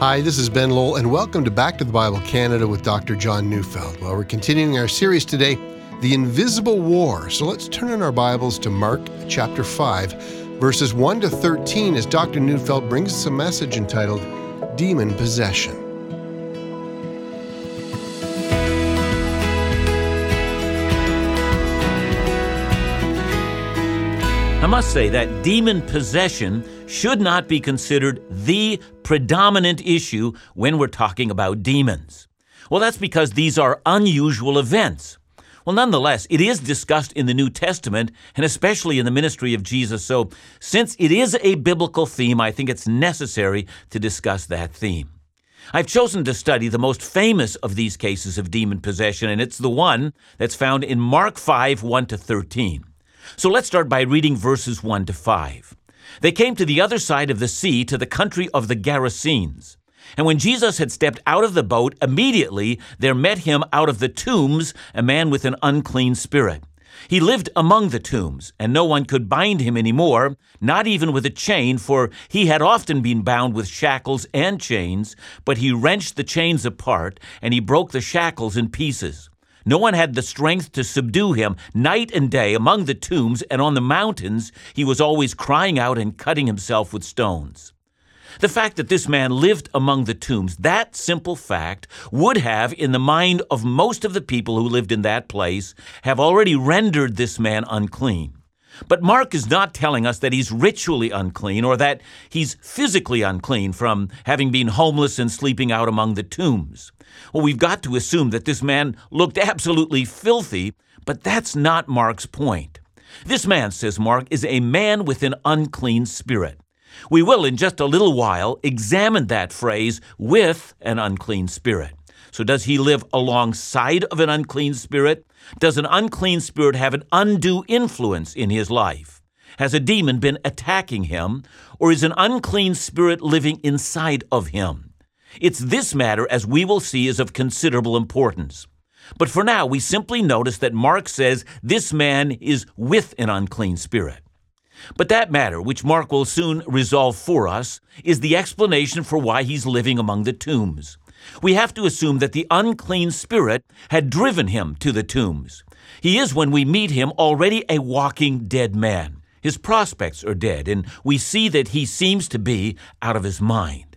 Hi, this is Ben Lowell, and welcome to Back to the Bible Canada with Dr. John Neufeld. Well, we're continuing our series today, The Invisible War. So let's turn in our Bibles to Mark chapter 5, verses 1 to 13, as Dr. Neufeld brings us a message entitled Demon Possession. I must say that demon possession should not be considered the predominant issue when we're talking about demons. Well, that's because these are unusual events. Well, nonetheless, it is discussed in the New Testament and especially in the ministry of Jesus. So, since it is a biblical theme, I think it's necessary to discuss that theme. I've chosen to study the most famous of these cases of demon possession, and it's the one that's found in Mark 5 1 to 13. So let's start by reading verses 1 to 5. They came to the other side of the sea, to the country of the Gerasenes. And when Jesus had stepped out of the boat, immediately there met him out of the tombs a man with an unclean spirit. He lived among the tombs, and no one could bind him any more, not even with a chain, for he had often been bound with shackles and chains, but he wrenched the chains apart, and he broke the shackles in pieces. No one had the strength to subdue him. Night and day among the tombs and on the mountains, he was always crying out and cutting himself with stones. The fact that this man lived among the tombs, that simple fact, would have, in the mind of most of the people who lived in that place, have already rendered this man unclean. But Mark is not telling us that he's ritually unclean or that he's physically unclean from having been homeless and sleeping out among the tombs. Well, we've got to assume that this man looked absolutely filthy, but that's not Mark's point. This man, says Mark, is a man with an unclean spirit. We will, in just a little while, examine that phrase with an unclean spirit. So, does he live alongside of an unclean spirit? Does an unclean spirit have an undue influence in his life? Has a demon been attacking him? Or is an unclean spirit living inside of him? It's this matter, as we will see, is of considerable importance. But for now, we simply notice that Mark says this man is with an unclean spirit. But that matter, which Mark will soon resolve for us, is the explanation for why he's living among the tombs. We have to assume that the unclean spirit had driven him to the tombs. He is, when we meet him, already a walking dead man. His prospects are dead, and we see that he seems to be out of his mind.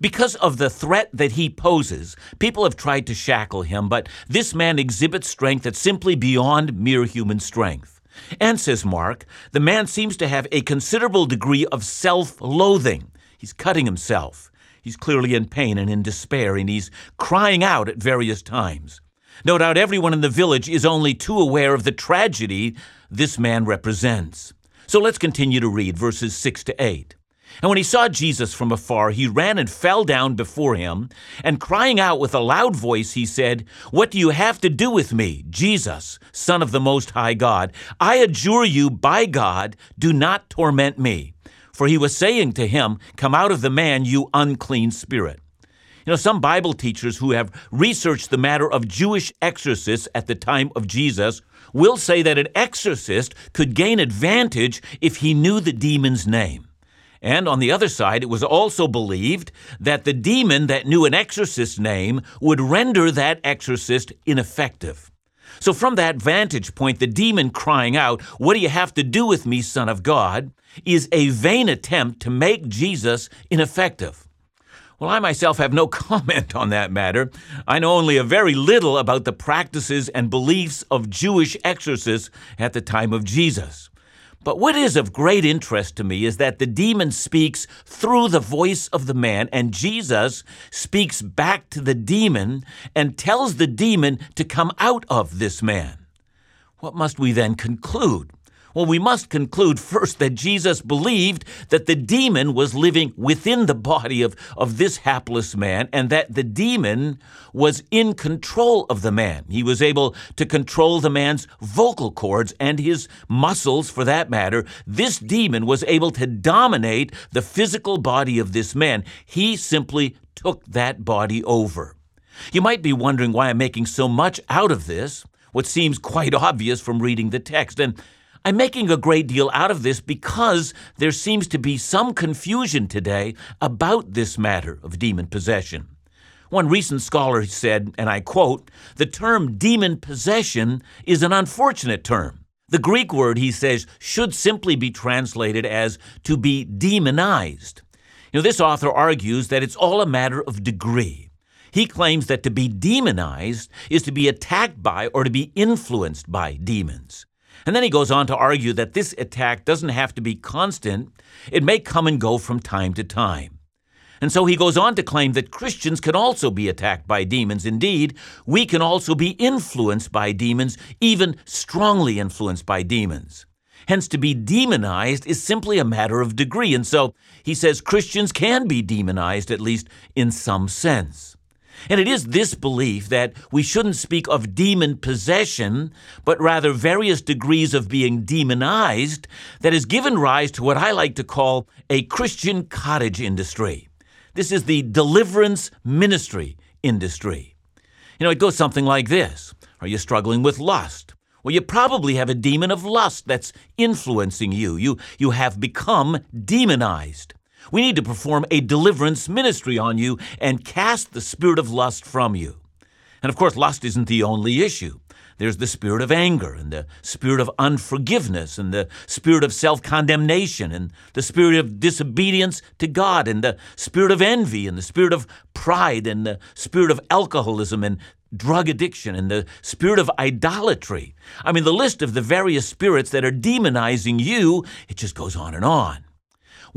Because of the threat that he poses, people have tried to shackle him, but this man exhibits strength that's simply beyond mere human strength. And, says Mark, the man seems to have a considerable degree of self loathing. He's cutting himself. He's clearly in pain and in despair, and he's crying out at various times. No doubt everyone in the village is only too aware of the tragedy this man represents. So let's continue to read verses 6 to 8. And when he saw Jesus from afar, he ran and fell down before him, and crying out with a loud voice, he said, What do you have to do with me, Jesus, Son of the Most High God? I adjure you by God, do not torment me. For he was saying to him, Come out of the man, you unclean spirit. You know, some Bible teachers who have researched the matter of Jewish exorcists at the time of Jesus will say that an exorcist could gain advantage if he knew the demon's name. And on the other side, it was also believed that the demon that knew an exorcist's name would render that exorcist ineffective. So, from that vantage point, the demon crying out, What do you have to do with me, Son of God? is a vain attempt to make Jesus ineffective. Well, I myself have no comment on that matter. I know only a very little about the practices and beliefs of Jewish exorcists at the time of Jesus. But what is of great interest to me is that the demon speaks through the voice of the man, and Jesus speaks back to the demon and tells the demon to come out of this man. What must we then conclude? Well, we must conclude first that Jesus believed that the demon was living within the body of, of this hapless man and that the demon was in control of the man. He was able to control the man's vocal cords and his muscles for that matter. This demon was able to dominate the physical body of this man. He simply took that body over. You might be wondering why I'm making so much out of this, what seems quite obvious from reading the text. And I'm making a great deal out of this because there seems to be some confusion today about this matter of demon possession. One recent scholar said, and I quote, the term demon possession is an unfortunate term. The Greek word, he says, should simply be translated as to be demonized. You know, this author argues that it's all a matter of degree. He claims that to be demonized is to be attacked by or to be influenced by demons. And then he goes on to argue that this attack doesn't have to be constant, it may come and go from time to time. And so he goes on to claim that Christians can also be attacked by demons. Indeed, we can also be influenced by demons, even strongly influenced by demons. Hence, to be demonized is simply a matter of degree. And so he says Christians can be demonized, at least in some sense. And it is this belief that we shouldn't speak of demon possession, but rather various degrees of being demonized, that has given rise to what I like to call a Christian cottage industry. This is the deliverance ministry industry. You know, it goes something like this Are you struggling with lust? Well, you probably have a demon of lust that's influencing you. You, you have become demonized. We need to perform a deliverance ministry on you and cast the spirit of lust from you. And of course, lust isn't the only issue. There's the spirit of anger and the spirit of unforgiveness and the spirit of self condemnation and the spirit of disobedience to God and the spirit of envy and the spirit of pride and the spirit of alcoholism and drug addiction and the spirit of idolatry. I mean, the list of the various spirits that are demonizing you, it just goes on and on.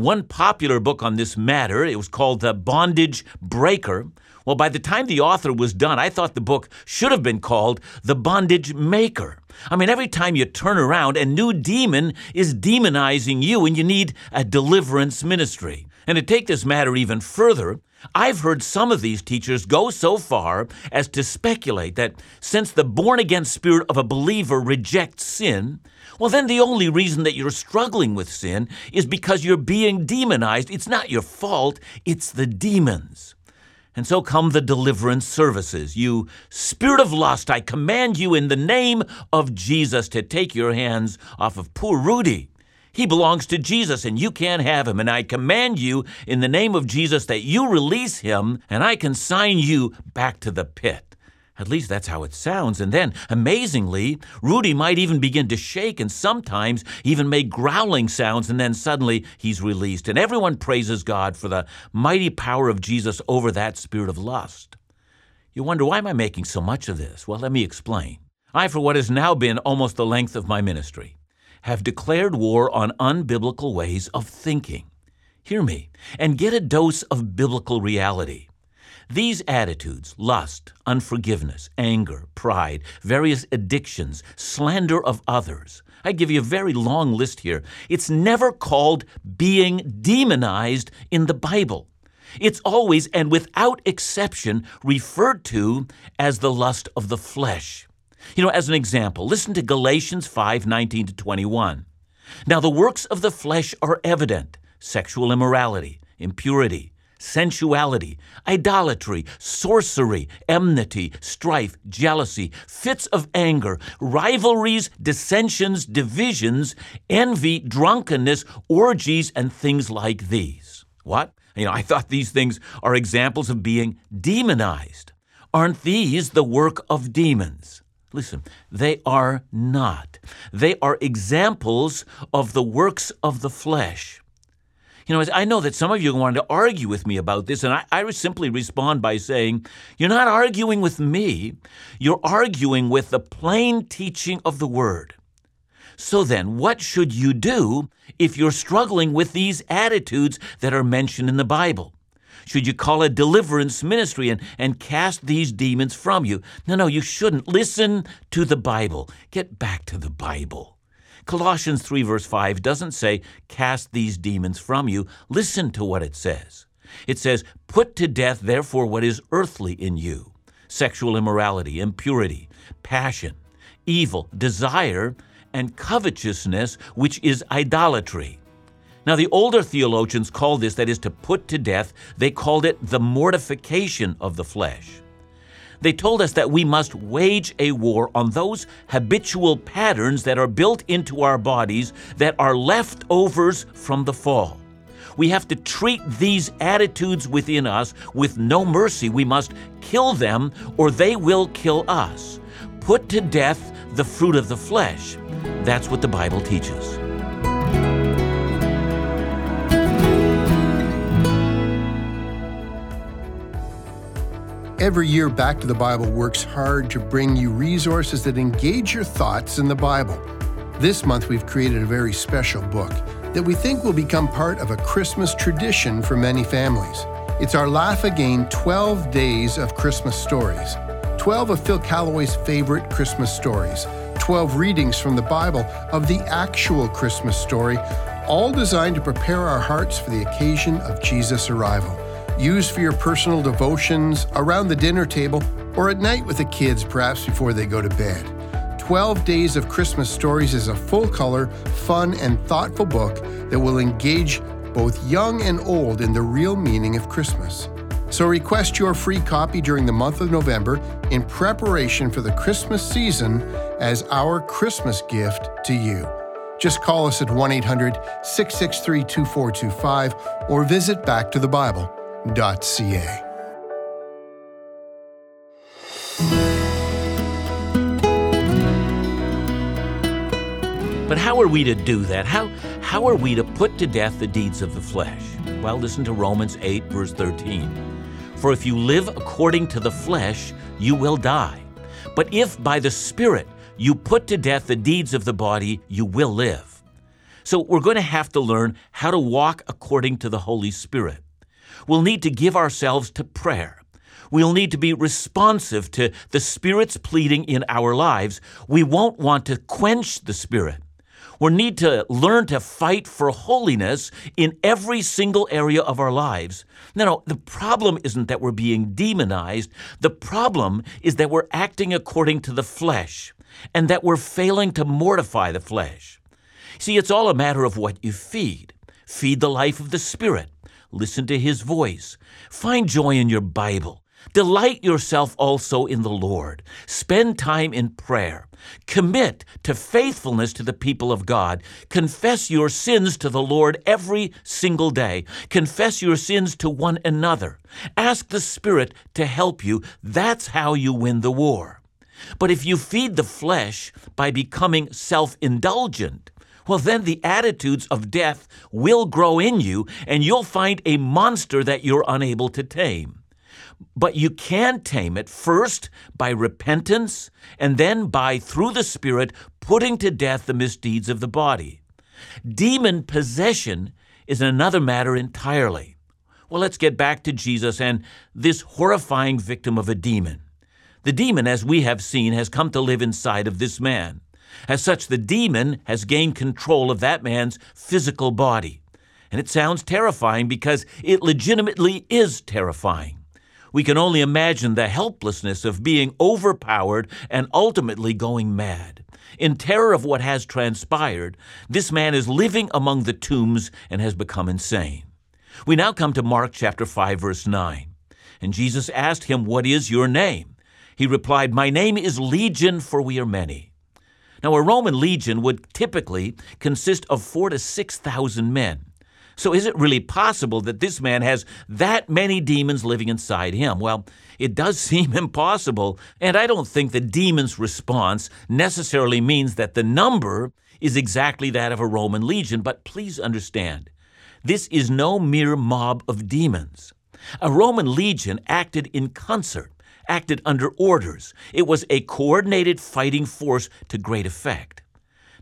One popular book on this matter, it was called The Bondage Breaker. Well, by the time the author was done, I thought the book should have been called The Bondage Maker. I mean, every time you turn around, a new demon is demonizing you, and you need a deliverance ministry. And to take this matter even further, I've heard some of these teachers go so far as to speculate that since the born again spirit of a believer rejects sin, well, then the only reason that you're struggling with sin is because you're being demonized. It's not your fault, it's the demons. And so come the deliverance services. You spirit of lust, I command you in the name of Jesus to take your hands off of poor Rudy. He belongs to Jesus and you can't have him. And I command you in the name of Jesus that you release him and I consign you back to the pit. At least that's how it sounds. And then, amazingly, Rudy might even begin to shake and sometimes even make growling sounds, and then suddenly he's released. And everyone praises God for the mighty power of Jesus over that spirit of lust. You wonder, why am I making so much of this? Well, let me explain. I, for what has now been almost the length of my ministry, have declared war on unbiblical ways of thinking. Hear me and get a dose of biblical reality. These attitudes lust, unforgiveness, anger, pride, various addictions, slander of others I give you a very long list here. It's never called being demonized in the Bible. It's always and without exception referred to as the lust of the flesh. You know, as an example, listen to Galatians 5 19 to 21. Now, the works of the flesh are evident sexual immorality, impurity sensuality, idolatry, sorcery, enmity, strife, jealousy, fits of anger, rivalries, dissensions, divisions, envy, drunkenness, orgies, and things like these. What? You know, I thought these things are examples of being demonized. Aren't these the work of demons? Listen, they are not. They are examples of the works of the flesh. You know, I know that some of you wanted to argue with me about this, and I, I simply respond by saying, You're not arguing with me, you're arguing with the plain teaching of the Word. So then, what should you do if you're struggling with these attitudes that are mentioned in the Bible? Should you call a deliverance ministry and, and cast these demons from you? No, no, you shouldn't. Listen to the Bible. Get back to the Bible. Colossians 3, verse 5 doesn't say, Cast these demons from you. Listen to what it says. It says, Put to death, therefore, what is earthly in you sexual immorality, impurity, passion, evil, desire, and covetousness, which is idolatry. Now, the older theologians called this, that is to put to death, they called it the mortification of the flesh. They told us that we must wage a war on those habitual patterns that are built into our bodies that are leftovers from the fall. We have to treat these attitudes within us with no mercy. We must kill them or they will kill us. Put to death the fruit of the flesh. That's what the Bible teaches. Every year, Back to the Bible works hard to bring you resources that engage your thoughts in the Bible. This month, we've created a very special book that we think will become part of a Christmas tradition for many families. It's our Laugh Again 12 Days of Christmas Stories. 12 of Phil Callaway's favorite Christmas stories. 12 readings from the Bible of the actual Christmas story, all designed to prepare our hearts for the occasion of Jesus' arrival. Used for your personal devotions, around the dinner table, or at night with the kids, perhaps before they go to bed. 12 Days of Christmas Stories is a full color, fun, and thoughtful book that will engage both young and old in the real meaning of Christmas. So request your free copy during the month of November in preparation for the Christmas season as our Christmas gift to you. Just call us at 1 800 663 2425 or visit backtothebible.com ca. But how are we to do that? How, how are we to put to death the deeds of the flesh? Well, listen to Romans 8, verse 13. For if you live according to the flesh, you will die. But if by the Spirit you put to death the deeds of the body, you will live. So we're going to have to learn how to walk according to the Holy Spirit. We'll need to give ourselves to prayer. We'll need to be responsive to the Spirit's pleading in our lives. We won't want to quench the Spirit. We'll need to learn to fight for holiness in every single area of our lives. No, no, the problem isn't that we're being demonized. The problem is that we're acting according to the flesh and that we're failing to mortify the flesh. See, it's all a matter of what you feed. Feed the life of the Spirit. Listen to his voice. Find joy in your Bible. Delight yourself also in the Lord. Spend time in prayer. Commit to faithfulness to the people of God. Confess your sins to the Lord every single day. Confess your sins to one another. Ask the Spirit to help you. That's how you win the war. But if you feed the flesh by becoming self indulgent, well, then the attitudes of death will grow in you, and you'll find a monster that you're unable to tame. But you can tame it first by repentance, and then by, through the Spirit, putting to death the misdeeds of the body. Demon possession is another matter entirely. Well, let's get back to Jesus and this horrifying victim of a demon. The demon, as we have seen, has come to live inside of this man. As such, the demon has gained control of that man's physical body. And it sounds terrifying because it legitimately is terrifying. We can only imagine the helplessness of being overpowered and ultimately going mad. In terror of what has transpired, this man is living among the tombs and has become insane. We now come to Mark chapter 5 verse 9. And Jesus asked him, "What is your name?" He replied, "My name is Legion, for we are many." Now, a Roman legion would typically consist of four to 6,000 men. So, is it really possible that this man has that many demons living inside him? Well, it does seem impossible, and I don't think the demon's response necessarily means that the number is exactly that of a Roman legion, but please understand, this is no mere mob of demons. A Roman legion acted in concert acted under orders. It was a coordinated fighting force to great effect.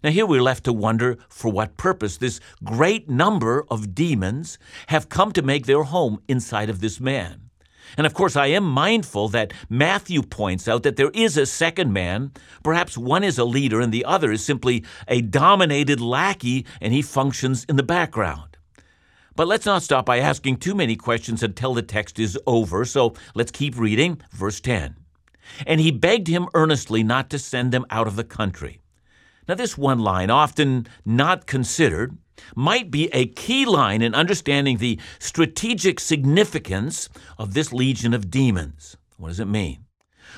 Now, here we're left to wonder for what purpose this great number of demons have come to make their home inside of this man. And of course, I am mindful that Matthew points out that there is a second man. Perhaps one is a leader and the other is simply a dominated lackey and he functions in the background. But let's not stop by asking too many questions until the text is over, so let's keep reading. Verse 10. And he begged him earnestly not to send them out of the country. Now, this one line, often not considered, might be a key line in understanding the strategic significance of this legion of demons. What does it mean?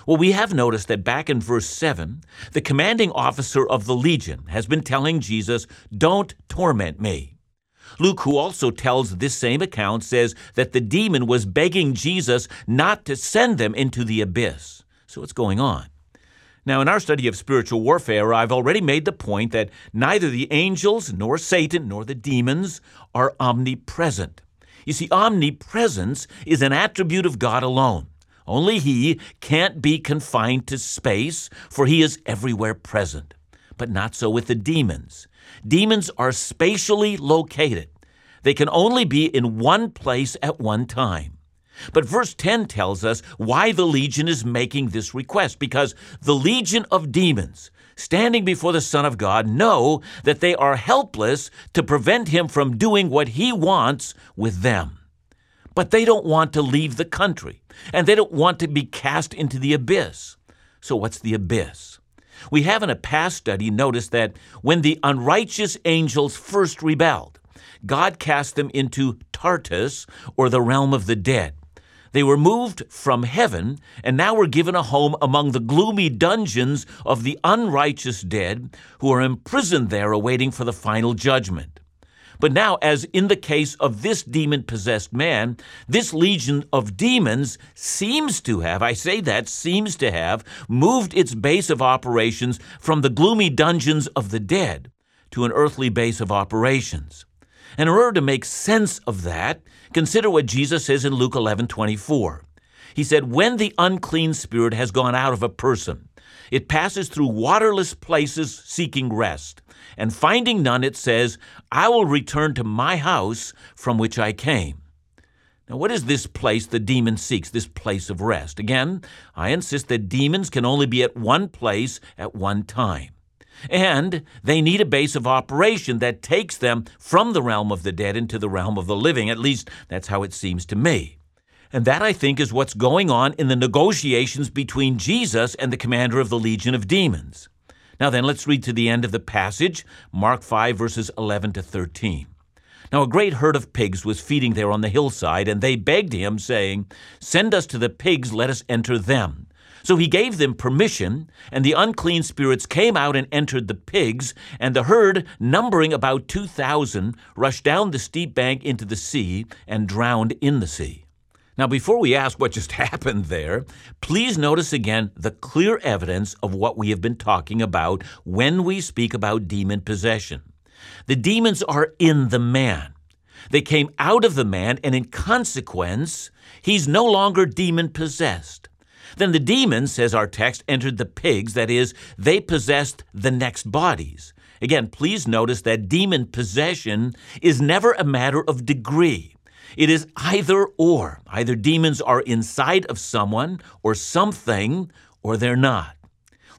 Well, we have noticed that back in verse 7, the commanding officer of the legion has been telling Jesus, Don't torment me. Luke, who also tells this same account, says that the demon was begging Jesus not to send them into the abyss. So what's going on? Now, in our study of spiritual warfare, I've already made the point that neither the angels, nor Satan, nor the demons are omnipresent. You see, omnipresence is an attribute of God alone. Only He can't be confined to space, for He is everywhere present. But not so with the demons. Demons are spatially located, they can only be in one place at one time. But verse 10 tells us why the legion is making this request because the legion of demons standing before the Son of God know that they are helpless to prevent him from doing what he wants with them. But they don't want to leave the country, and they don't want to be cast into the abyss. So, what's the abyss? We have in a past study noticed that when the unrighteous angels first rebelled, God cast them into Tartarus, or the realm of the dead. They were moved from heaven and now were given a home among the gloomy dungeons of the unrighteous dead who are imprisoned there awaiting for the final judgment. But now, as in the case of this demon possessed man, this legion of demons seems to have, I say that, seems to have, moved its base of operations from the gloomy dungeons of the dead to an earthly base of operations. And in order to make sense of that, consider what Jesus says in Luke 11 24. He said, When the unclean spirit has gone out of a person, it passes through waterless places seeking rest. And finding none, it says, I will return to my house from which I came. Now, what is this place the demon seeks, this place of rest? Again, I insist that demons can only be at one place at one time. And they need a base of operation that takes them from the realm of the dead into the realm of the living. At least that's how it seems to me. And that, I think, is what's going on in the negotiations between Jesus and the commander of the legion of demons. Now, then, let's read to the end of the passage, Mark 5, verses 11 to 13. Now, a great herd of pigs was feeding there on the hillside, and they begged him, saying, Send us to the pigs, let us enter them. So he gave them permission, and the unclean spirits came out and entered the pigs, and the herd, numbering about 2,000, rushed down the steep bank into the sea and drowned in the sea. Now, before we ask what just happened there, please notice again the clear evidence of what we have been talking about when we speak about demon possession. The demons are in the man. They came out of the man, and in consequence, he's no longer demon possessed. Then the demons, says our text, entered the pigs, that is, they possessed the next bodies. Again, please notice that demon possession is never a matter of degree. It is either or. Either demons are inside of someone or something, or they're not.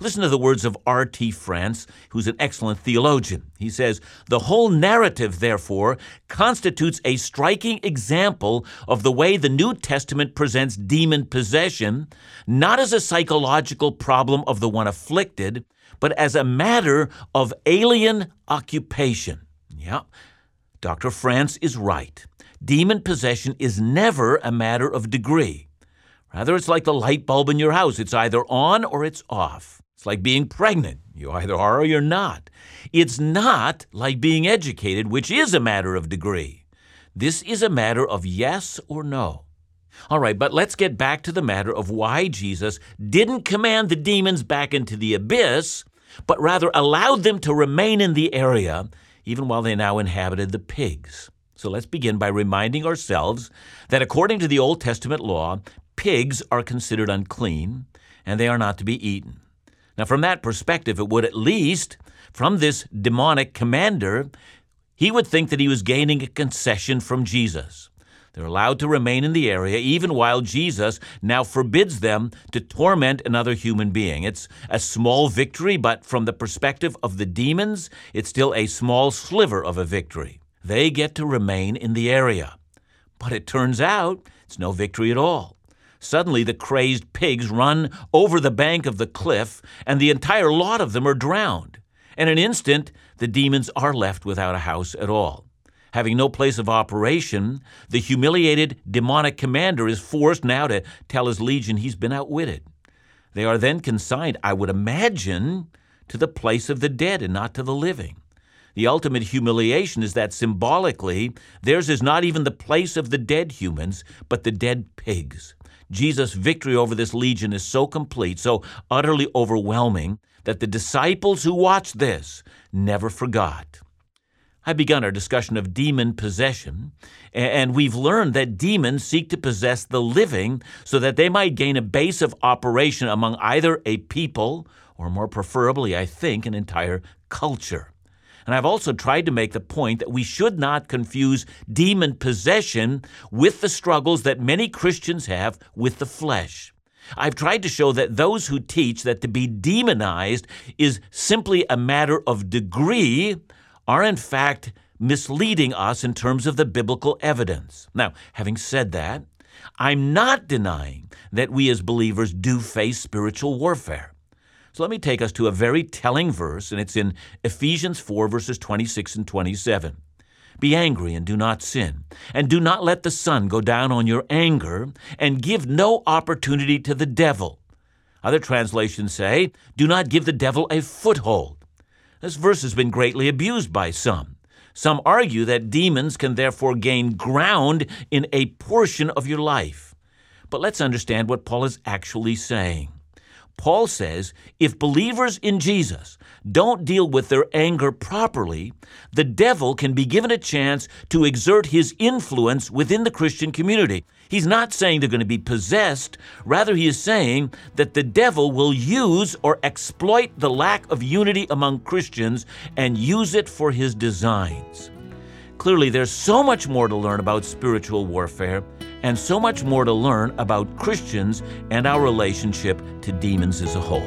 Listen to the words of R.T. France, who's an excellent theologian. He says, The whole narrative, therefore, constitutes a striking example of the way the New Testament presents demon possession, not as a psychological problem of the one afflicted, but as a matter of alien occupation. Yeah, Dr. France is right. Demon possession is never a matter of degree. Rather, it's like the light bulb in your house. It's either on or it's off. It's like being pregnant. You either are or you're not. It's not like being educated, which is a matter of degree. This is a matter of yes or no. All right, but let's get back to the matter of why Jesus didn't command the demons back into the abyss, but rather allowed them to remain in the area, even while they now inhabited the pigs. So let's begin by reminding ourselves that according to the Old Testament law, pigs are considered unclean and they are not to be eaten. Now, from that perspective, it would at least, from this demonic commander, he would think that he was gaining a concession from Jesus. They're allowed to remain in the area even while Jesus now forbids them to torment another human being. It's a small victory, but from the perspective of the demons, it's still a small sliver of a victory. They get to remain in the area. But it turns out it's no victory at all. Suddenly, the crazed pigs run over the bank of the cliff, and the entire lot of them are drowned. In an instant, the demons are left without a house at all. Having no place of operation, the humiliated demonic commander is forced now to tell his legion he's been outwitted. They are then consigned, I would imagine, to the place of the dead and not to the living. The ultimate humiliation is that symbolically, theirs is not even the place of the dead humans, but the dead pigs. Jesus' victory over this legion is so complete, so utterly overwhelming, that the disciples who watched this never forgot. I've begun our discussion of demon possession, and we've learned that demons seek to possess the living so that they might gain a base of operation among either a people or, more preferably, I think, an entire culture. And I've also tried to make the point that we should not confuse demon possession with the struggles that many Christians have with the flesh. I've tried to show that those who teach that to be demonized is simply a matter of degree are in fact misleading us in terms of the biblical evidence. Now, having said that, I'm not denying that we as believers do face spiritual warfare. So let me take us to a very telling verse, and it's in Ephesians 4, verses 26 and 27. Be angry and do not sin, and do not let the sun go down on your anger, and give no opportunity to the devil. Other translations say, Do not give the devil a foothold. This verse has been greatly abused by some. Some argue that demons can therefore gain ground in a portion of your life. But let's understand what Paul is actually saying. Paul says if believers in Jesus don't deal with their anger properly, the devil can be given a chance to exert his influence within the Christian community. He's not saying they're going to be possessed, rather, he is saying that the devil will use or exploit the lack of unity among Christians and use it for his designs. Clearly, there's so much more to learn about spiritual warfare and so much more to learn about Christians and our relationship to demons as a whole.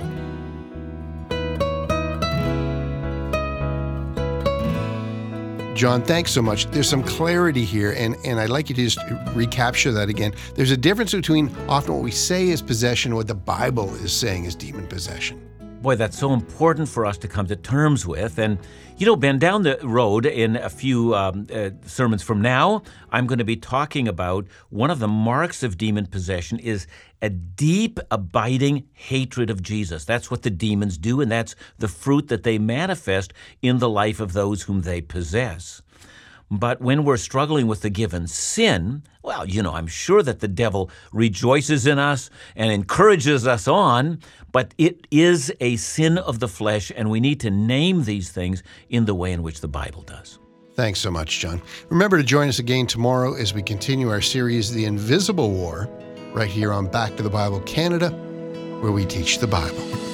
John, thanks so much. There's some clarity here, and, and I'd like you to just recapture that again. There's a difference between often what we say is possession and what the Bible is saying is demon possession. Boy, that's so important for us to come to terms with. And, you know, Ben, down the road in a few um, uh, sermons from now, I'm going to be talking about one of the marks of demon possession is a deep, abiding hatred of Jesus. That's what the demons do, and that's the fruit that they manifest in the life of those whom they possess. But when we're struggling with the given sin, well, you know, I'm sure that the devil rejoices in us and encourages us on, but it is a sin of the flesh, and we need to name these things in the way in which the Bible does. Thanks so much, John. Remember to join us again tomorrow as we continue our series, The Invisible War, right here on Back to the Bible Canada, where we teach the Bible.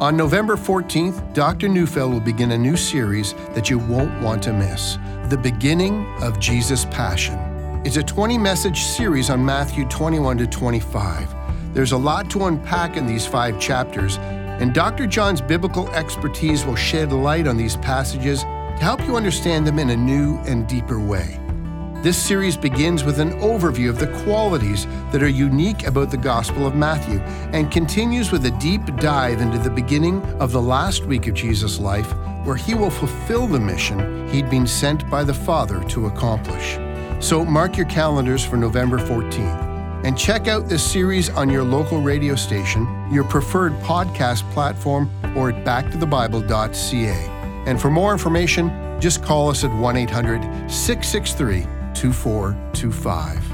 On November 14th, Dr. Neufeld will begin a new series that you won't want to miss The Beginning of Jesus' Passion. It's a 20 message series on Matthew 21 to 25. There's a lot to unpack in these five chapters, and Dr. John's biblical expertise will shed light on these passages to help you understand them in a new and deeper way. This series begins with an overview of the qualities that are unique about the Gospel of Matthew and continues with a deep dive into the beginning of the last week of Jesus' life, where he will fulfill the mission he'd been sent by the Father to accomplish. So mark your calendars for November 14th and check out this series on your local radio station, your preferred podcast platform, or at backtothebible.ca. And for more information, just call us at 1 800 663 2425.